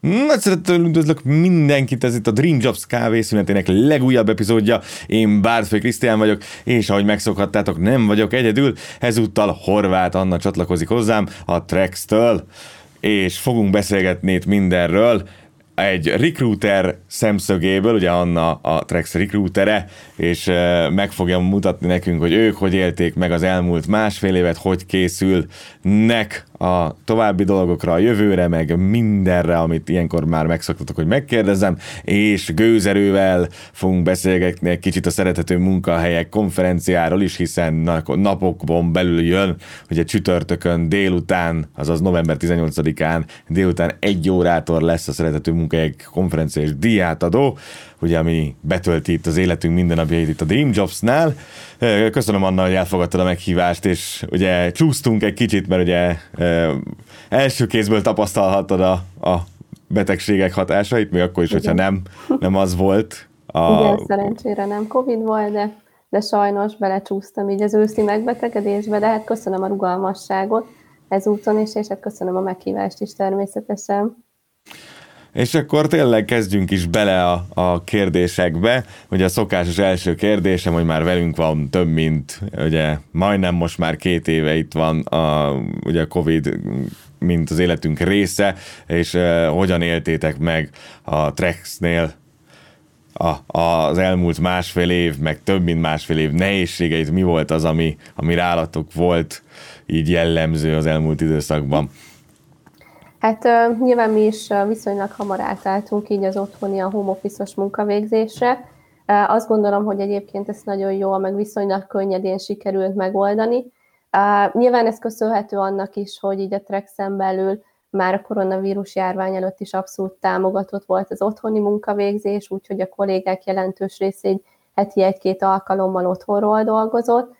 Nagy szeretettel üdvözlök mindenkit, ez itt a Dream Jobs kávészünetének legújabb epizódja. Én Bártfő Krisztián vagyok, és ahogy megszokhattátok, nem vagyok egyedül. Ezúttal Horváth Anna csatlakozik hozzám a Trex-től, és fogunk beszélgetni itt mindenről egy recruiter szemszögéből, ugye Anna a Trex recruitere, és meg fogja mutatni nekünk, hogy ők hogy élték meg az elmúlt másfél évet, hogy készülnek a további dolgokra, a jövőre, meg mindenre, amit ilyenkor már megszoktatok, hogy megkérdezem, és gőzerővel fogunk beszélgetni egy kicsit a szeretető munkahelyek konferenciáról is, hiszen napokban belül jön, ugye csütörtökön délután, azaz november 18-án délután egy órától lesz a szeretető munkahelyek konferencia és diátadó, ugye, ami betölti itt az életünk mindennapjait itt a Dream Jobs-nál. Köszönöm Anna, hogy elfogadtad a meghívást, és ugye csúsztunk egy kicsit, mert ugye első kézből tapasztalhattad a, a betegségek hatásait, még akkor is, Igen. hogyha nem, nem az volt. A... Igen, szerencsére nem Covid volt, de, de sajnos belecsúsztam így az őszi megbetegedésbe, de hát köszönöm a rugalmasságot ezúton is, és hát köszönöm a meghívást is természetesen. És akkor tényleg kezdjünk is bele a, a kérdésekbe. Ugye a szokásos első kérdésem, hogy már velünk van több mint, ugye majdnem most már két éve itt van a, ugye a Covid mint az életünk része, és uh, hogyan éltétek meg a Trexnél a, az elmúlt másfél év, meg több mint másfél év nehézségeit, mi volt az, ami, ami rálatok volt így jellemző az elmúlt időszakban? Hát nyilván mi is viszonylag hamar átálltunk így az otthoni, a home office-os munkavégzésre. Uh, azt gondolom, hogy egyébként ez nagyon jól, meg viszonylag könnyedén sikerült megoldani. Nyilván ez köszönhető annak is, hogy így a Trexen belül már a koronavírus járvány előtt is abszolút támogatott volt az otthoni munkavégzés, úgyhogy a kollégák jelentős része egy heti egy-két alkalommal otthonról dolgozott,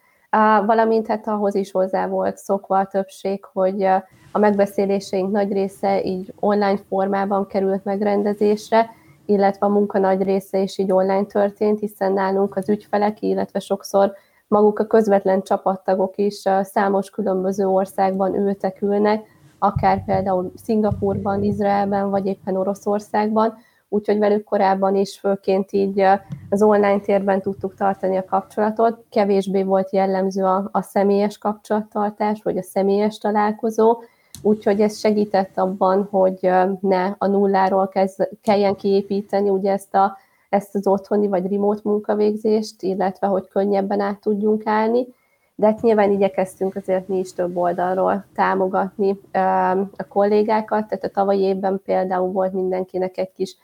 valamint hát ahhoz is hozzá volt szokva a többség, hogy a megbeszéléseink nagy része így online formában került megrendezésre, illetve a munka nagy része is így online történt, hiszen nálunk az ügyfelek, illetve sokszor maguk a közvetlen csapattagok is számos különböző országban ültek, ülnek, akár például Szingapurban, Izraelben, vagy éppen Oroszországban, úgyhogy velük korábban is főként így az online térben tudtuk tartani a kapcsolatot. Kevésbé volt jellemző a, a személyes kapcsolattartás, vagy a személyes találkozó, úgyhogy ez segített abban, hogy ne a nulláról kezd, kelljen kiépíteni ugye ezt, a, ezt az otthoni vagy remote munkavégzést, illetve hogy könnyebben át tudjunk állni, de hát nyilván igyekeztünk azért mi is több oldalról támogatni a kollégákat, tehát a tavalyi évben például volt mindenkinek egy kis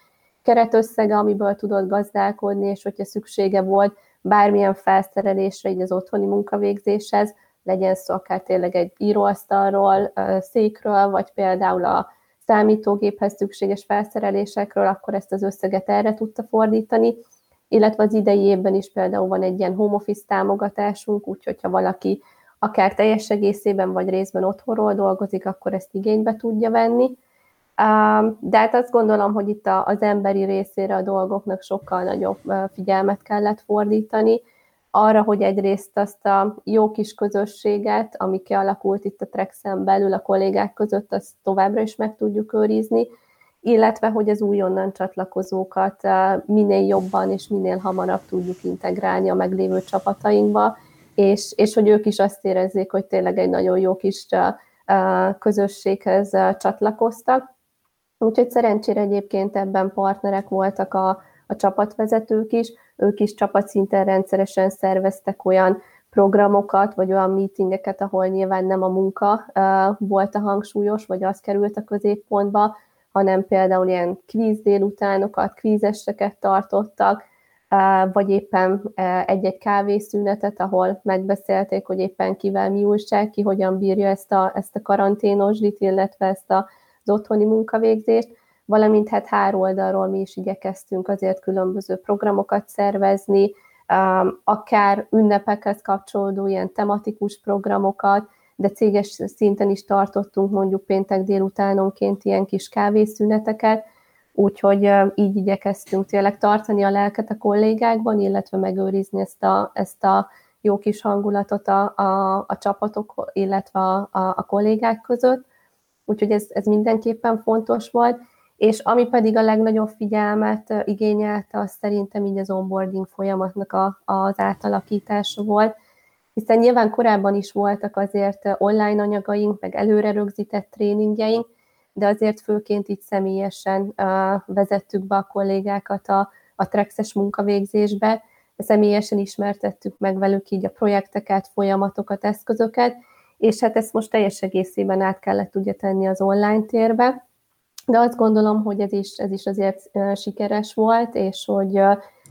keretösszege, amiből tudott gazdálkodni, és hogyha szüksége volt bármilyen felszerelésre, így az otthoni munkavégzéshez, legyen szó akár tényleg egy íróasztalról, székről, vagy például a számítógéphez szükséges felszerelésekről, akkor ezt az összeget erre tudta fordítani, illetve az idei évben is például van egy ilyen home office támogatásunk, úgyhogy ha valaki akár teljes egészében vagy részben otthonról dolgozik, akkor ezt igénybe tudja venni. De hát azt gondolom, hogy itt az emberi részére a dolgoknak sokkal nagyobb figyelmet kellett fordítani, arra, hogy egyrészt azt a jó kis közösséget, ami kialakult itt a Trexen belül a kollégák között, azt továbbra is meg tudjuk őrizni, illetve hogy az újonnan csatlakozókat minél jobban és minél hamarabb tudjuk integrálni a meglévő csapatainkba, és, és hogy ők is azt érezzék, hogy tényleg egy nagyon jó kis közösséghez csatlakoztak. Úgyhogy szerencsére egyébként ebben partnerek voltak a, a csapatvezetők is, ők is csapatszinten rendszeresen szerveztek olyan programokat, vagy olyan meetingeket, ahol nyilván nem a munka volt a hangsúlyos, vagy az került a középpontba, hanem például ilyen kvíz délutánokat, kvízeseket tartottak, vagy éppen egy-egy kávészünetet, ahol megbeszélték, hogy éppen kivel mi újság, ki hogyan bírja ezt a, ezt a karanténosdit, illetve ezt a az otthoni munkavégzést, valamint hát három oldalról mi is igyekeztünk azért különböző programokat szervezni, um, akár ünnepekhez kapcsolódó ilyen tematikus programokat, de céges szinten is tartottunk mondjuk péntek délutánonként ilyen kis kávészüneteket, úgyhogy így igyekeztünk tényleg tartani a lelket a kollégákban, illetve megőrizni ezt a, ezt a jó kis hangulatot a, a, a csapatok, illetve a, a, a kollégák között. Úgyhogy ez, ez mindenképpen fontos volt, és ami pedig a legnagyobb figyelmet igényelte, az szerintem így az onboarding folyamatnak a, az átalakítása volt, hiszen nyilván korábban is voltak azért online anyagaink, meg előre rögzített tréningjeink, de azért főként itt személyesen vezettük be a kollégákat a, a Trexes munkavégzésbe, személyesen ismertettük meg velük így a projekteket, folyamatokat, eszközöket, és hát ezt most teljes egészében át kellett ugye tenni az online térbe, de azt gondolom, hogy ez is, ez is azért sikeres volt, és hogy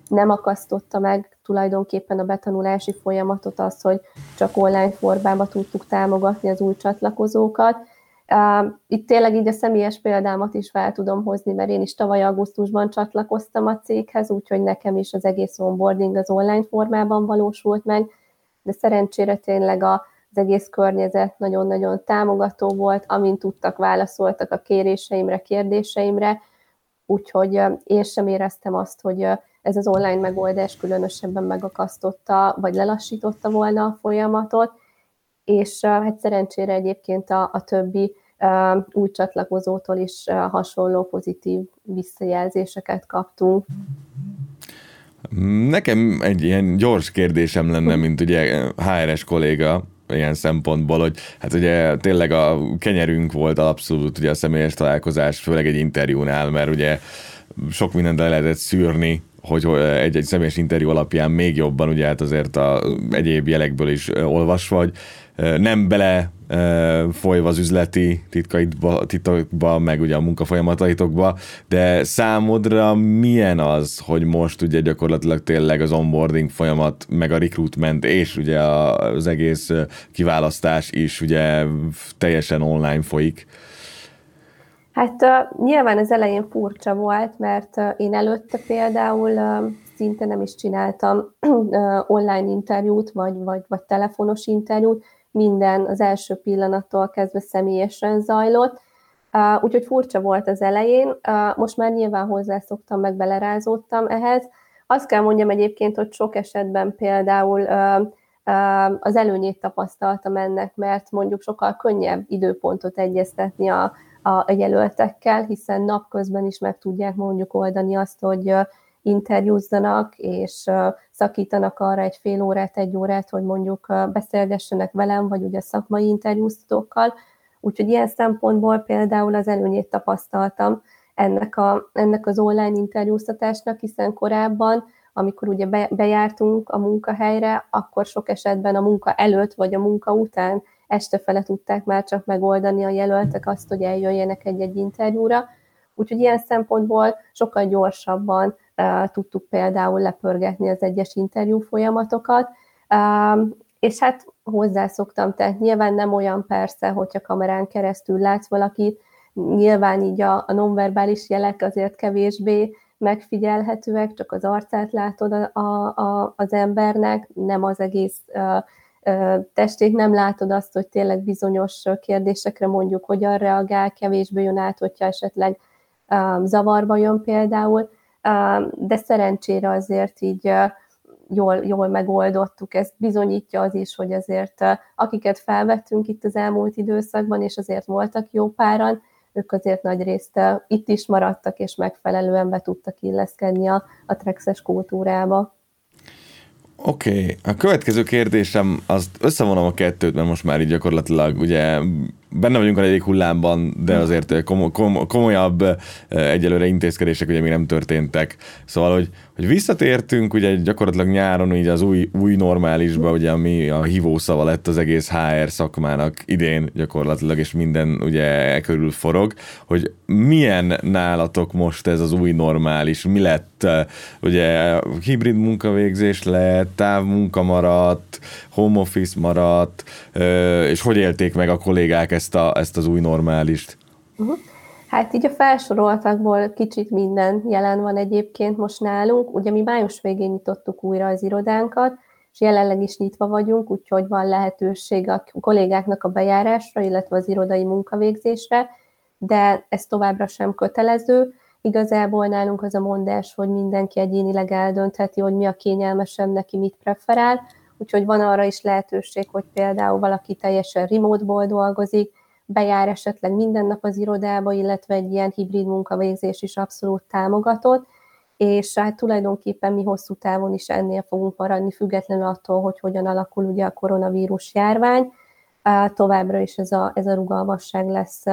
nem akasztotta meg tulajdonképpen a betanulási folyamatot az, hogy csak online formában tudtuk támogatni az új csatlakozókat. Itt tényleg így a személyes példámat is fel tudom hozni, mert én is tavaly augusztusban csatlakoztam a céghez, úgyhogy nekem is az egész onboarding az online formában valósult meg, de szerencsére tényleg a, az egész környezet nagyon-nagyon támogató volt, amint tudtak, válaszoltak a kéréseimre, kérdéseimre, úgyhogy én sem éreztem azt, hogy ez az online megoldás különösebben megakasztotta, vagy lelassította volna a folyamatot, és hát szerencsére egyébként a, a többi új csatlakozótól is hasonló pozitív visszajelzéseket kaptunk. Nekem egy ilyen gyors kérdésem lenne, mint ugye HRS kolléga, ilyen szempontból, hogy hát ugye tényleg a kenyerünk volt abszolút ugye a személyes találkozás, főleg egy interjúnál, mert ugye sok mindent le lehetett szűrni, hogy egy-egy személyes interjú alapján még jobban, ugye hát azért a egyéb jelekből is olvasva, hogy nem bele folyva az üzleti titkaitba, titokba, meg ugye a munkafolyamataitokba, de számodra milyen az, hogy most ugye gyakorlatilag tényleg az onboarding folyamat, meg a recruitment és ugye az egész kiválasztás is ugye teljesen online folyik? Hát uh, nyilván az elején furcsa volt, mert uh, én előtte például uh, szinte nem is csináltam online interjút, vagy, vagy, vagy telefonos interjút, minden az első pillanattól kezdve személyesen zajlott, úgyhogy furcsa volt az elején, most már nyilván hozzászoktam, meg belerázódtam ehhez. Azt kell mondjam egyébként, hogy sok esetben például az előnyét tapasztaltam ennek, mert mondjuk sokkal könnyebb időpontot egyeztetni a, a jelöltekkel, hiszen napközben is meg tudják mondjuk oldani azt, hogy interjúzzanak, és szakítanak arra egy fél órát, egy órát, hogy mondjuk beszélgessenek velem, vagy ugye szakmai interjúztatókkal. Úgyhogy ilyen szempontból például az előnyét tapasztaltam ennek, a, ennek az online interjúztatásnak, hiszen korábban, amikor ugye be, bejártunk a munkahelyre, akkor sok esetben a munka előtt vagy a munka után este fele tudták már csak megoldani a jelöltek azt, hogy eljöjjenek egy-egy interjúra. Úgyhogy ilyen szempontból sokkal gyorsabban uh, tudtuk például lepörgetni az egyes interjú folyamatokat, uh, és hát hozzászoktam, tehát nyilván nem olyan persze, hogyha kamerán keresztül látsz valakit, nyilván így a, a nonverbális jelek azért kevésbé megfigyelhetőek, csak az arcát látod a, a, a, az embernek, nem az egész uh, testét, nem látod azt, hogy tényleg bizonyos kérdésekre mondjuk hogyan reagál, kevésbé jön át, hogyha esetleg zavarba jön például, de szerencsére azért így jól, jól megoldottuk. Ez bizonyítja az is, hogy azért akiket felvettünk itt az elmúlt időszakban, és azért voltak jó páran, ők azért nagy részt itt is maradtak, és megfelelően be tudtak illeszkedni a, a trexes kultúrába. Oké, okay. a következő kérdésem, azt összevonom a kettőt, mert most már így gyakorlatilag ugye benne vagyunk a negyedik hullámban, de azért komo- kom- komolyabb egyelőre intézkedések ugye még nem történtek. Szóval, hogy, hogy visszatértünk ugye gyakorlatilag nyáron így az új, új normálisba, ugye ami a hívószava lett az egész HR szakmának idén gyakorlatilag, és minden ugye e körül forog, hogy milyen nálatok most ez az új normális, mi lett, ugye hibrid munkavégzés lett, távmunka maradt, home office maradt, és hogy élték meg a kollégák ezt, a, ezt az új normálist? Uh-huh. Hát így a felsoroltakból kicsit minden jelen van egyébként most nálunk. Ugye mi május végén nyitottuk újra az irodánkat, és jelenleg is nyitva vagyunk, úgyhogy van lehetőség a kollégáknak a bejárásra, illetve az irodai munkavégzésre, de ez továbbra sem kötelező. Igazából nálunk az a mondás, hogy mindenki egyénileg eldöntheti, hogy mi a kényelmesebb neki, mit preferál, úgyhogy van arra is lehetőség, hogy például valaki teljesen remote-ból dolgozik, bejár esetleg minden nap az irodába, illetve egy ilyen hibrid munkavégzés is abszolút támogatott, és hát tulajdonképpen mi hosszú távon is ennél fogunk maradni, függetlenül attól, hogy hogyan alakul ugye a koronavírus járvány. Továbbra is ez a, ez a rugalmasság lesz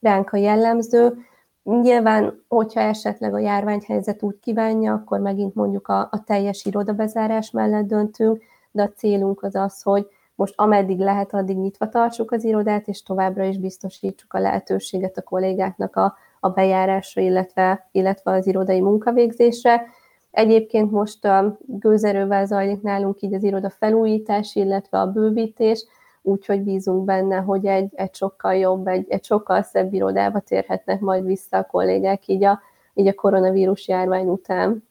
ránk a jellemző. Nyilván, hogyha esetleg a járványhelyzet úgy kívánja, akkor megint mondjuk a, a teljes irodabezárás mellett döntünk, de a célunk az az, hogy most ameddig lehet, addig nyitva tartsuk az irodát, és továbbra is biztosítsuk a lehetőséget a kollégáknak a, a bejárásra, illetve, illetve az irodai munkavégzésre. Egyébként most a gőzerővel zajlik nálunk így az iroda felújítás, illetve a bővítés, úgyhogy bízunk benne, hogy egy, egy sokkal jobb, egy, egy sokkal szebb irodába térhetnek majd vissza a kollégák így a, így a koronavírus járvány után.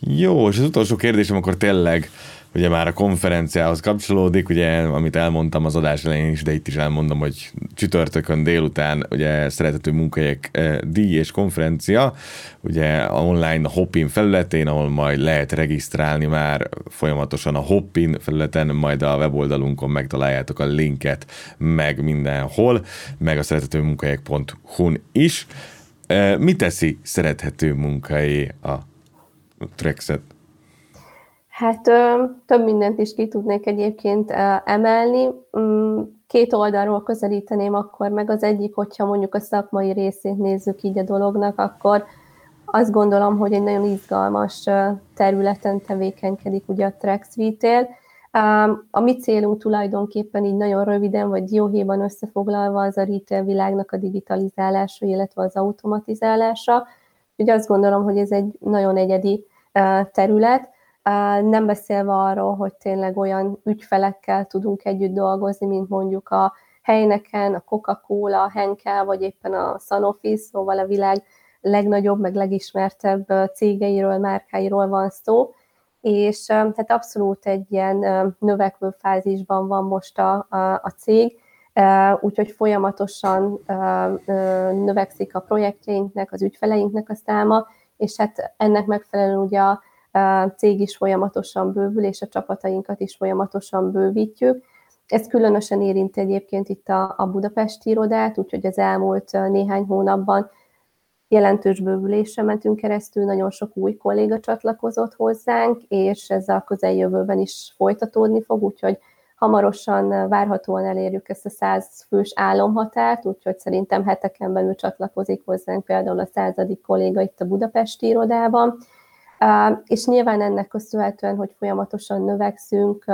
Jó, és az utolsó kérdésem akkor tényleg ugye már a konferenciához kapcsolódik, ugye amit elmondtam az adás elején is, de itt is elmondom, hogy csütörtökön délután ugye szeretető munkahelyek eh, díj és konferencia, ugye a online Hoppin felületén, ahol majd lehet regisztrálni már folyamatosan a Hoppin felületen, majd a weboldalunkon megtaláljátok a linket, meg mindenhol, meg a szeretető munkahelyek.hu-n is. Eh, mi teszi szerethető munkahelyé a Trexet? Hát több mindent is ki tudnék egyébként emelni. Mm, két oldalról közelíteném akkor meg az egyik, hogyha mondjuk a szakmai részét nézzük így a dolognak, akkor azt gondolom, hogy egy nagyon izgalmas területen tevékenykedik ugye a Trex Retail. A mi célunk tulajdonképpen így nagyon röviden, vagy dióhéjban összefoglalva az a retail világnak a digitalizálása, illetve az automatizálása. Úgyhogy azt gondolom, hogy ez egy nagyon egyedi terület, nem beszélve arról, hogy tényleg olyan ügyfelekkel tudunk együtt dolgozni, mint mondjuk a helyneken, a Coca-Cola, a Henkel, vagy éppen a Sanofi, szóval a világ legnagyobb, meg legismertebb cégeiről, márkáiról van szó, és tehát abszolút egy ilyen növekvő fázisban van most a, a, a cég, úgyhogy folyamatosan növekszik a projektjeinknek, az ügyfeleinknek a száma, és hát ennek megfelelően ugye a cég is folyamatosan bővül, és a csapatainkat is folyamatosan bővítjük. Ez különösen érinti egyébként itt a, a budapesti irodát, úgyhogy az elmúlt néhány hónapban jelentős bővülésre mentünk keresztül, nagyon sok új kolléga csatlakozott hozzánk, és ez a közeljövőben is folytatódni fog, úgyhogy hamarosan várhatóan elérjük ezt a 100 fős álomhatárt, úgyhogy szerintem heteken belül csatlakozik hozzánk például a századik kolléga itt a budapesti irodában, és nyilván ennek köszönhetően, hogy folyamatosan növekszünk,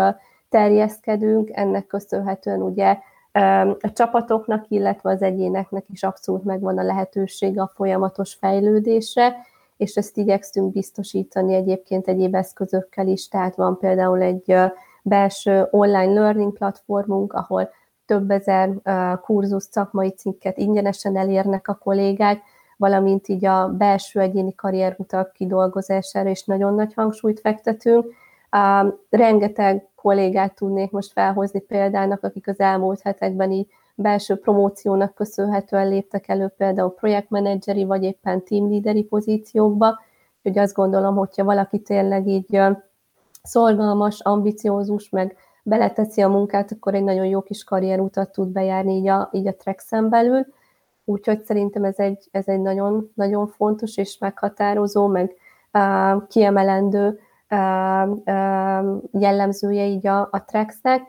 terjeszkedünk, ennek köszönhetően ugye a csapatoknak, illetve az egyéneknek is abszolút megvan a lehetősége a folyamatos fejlődésre, és ezt igyekszünk biztosítani egyébként egyéb eszközökkel is, tehát van például egy belső online learning platformunk, ahol több ezer kurzus szakmai cikket ingyenesen elérnek a kollégák, valamint így a belső egyéni karrierutak kidolgozására is nagyon nagy hangsúlyt fektetünk. Rengeteg kollégát tudnék most felhozni példának, akik az elmúlt hetekben így belső promóciónak köszönhetően léptek elő például projektmenedzseri vagy éppen teamleaderi pozíciókba, hogy azt gondolom, hogyha valaki tényleg így szolgalmas, ambiciózus, meg beleteszi a munkát, akkor egy nagyon jó kis karrierutat tud bejárni így a, így a Trexen belül. Úgyhogy szerintem ez egy, ez egy nagyon, nagyon fontos és meghatározó, meg uh, kiemelendő uh, uh, jellemzője így a, a Trexnek,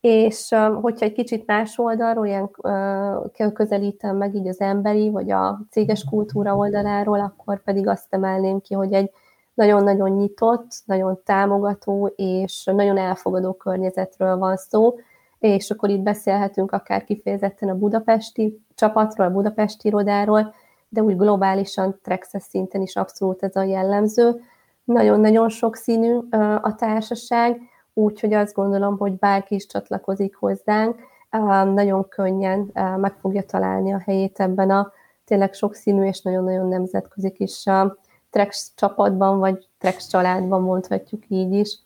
és uh, hogyha egy kicsit más oldalról, ilyen uh, közelítem meg így az emberi, vagy a céges kultúra oldaláról, akkor pedig azt emelném ki, hogy egy nagyon-nagyon nyitott, nagyon támogató és nagyon elfogadó környezetről van szó, és akkor itt beszélhetünk akár kifejezetten a budapesti csapatról, a budapesti irodáról, de úgy globálisan Trexes szinten is abszolút ez a jellemző. Nagyon-nagyon sokszínű a társaság, úgyhogy azt gondolom, hogy bárki is csatlakozik hozzánk, nagyon könnyen meg fogja találni a helyét ebben a tényleg sokszínű és nagyon-nagyon nemzetközi kis Trex csapatban, vagy Trex családban mondhatjuk így is.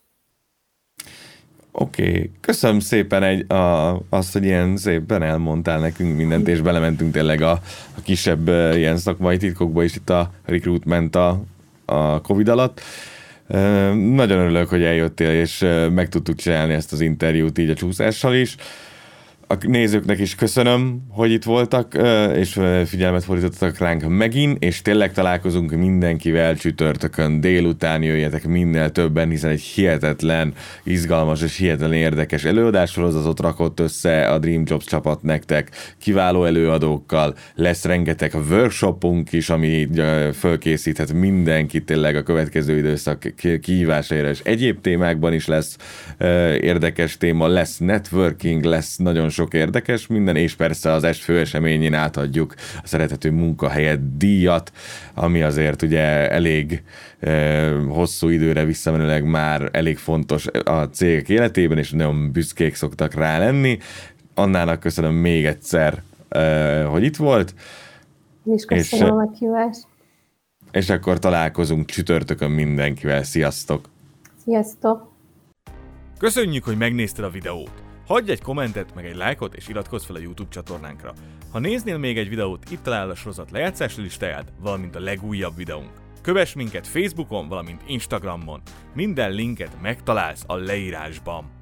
Oké, okay. köszönöm szépen egy, a, azt, hogy ilyen szépen elmondtál nekünk mindent, és belementünk tényleg a, a kisebb ilyen szakmai titkokba is itt a recruitment a, a Covid alatt. Nagyon örülök, hogy eljöttél, és meg tudtuk csinálni ezt az interjút így a csúszással is. A nézőknek is köszönöm, hogy itt voltak, és figyelmet fordítottak ránk megint, és tényleg találkozunk mindenkivel csütörtökön délután, jöjjetek minél többen, hiszen egy hihetetlen, izgalmas és hihetetlen érdekes előadássorozatot rakott össze a Dream Jobs csapat nektek, kiváló előadókkal, lesz rengeteg workshopunk is, ami fölkészíthet mindenkit tényleg a következő időszak kihívásaira, és egyéb témákban is lesz érdekes téma, lesz networking, lesz nagyon sok érdekes minden, és persze az est főeseményén átadjuk a szeretető munkahelyet díjat, ami azért ugye elég hosszú időre visszamenőleg már elég fontos a cégek életében, és nagyon büszkék szoktak rá lenni. Annának köszönöm még egyszer, hogy itt volt. És köszönöm és, a meghívást. És akkor találkozunk csütörtökön mindenkivel. Sziasztok! Sziasztok! Köszönjük, hogy megnézted a videót! Hagyj egy kommentet, meg egy lájkot, és iratkozz fel a YouTube csatornánkra. Ha néznél még egy videót, itt találod a sorozat lejátszási listáját, valamint a legújabb videónk. Kövess minket Facebookon, valamint Instagramon. Minden linket megtalálsz a leírásban.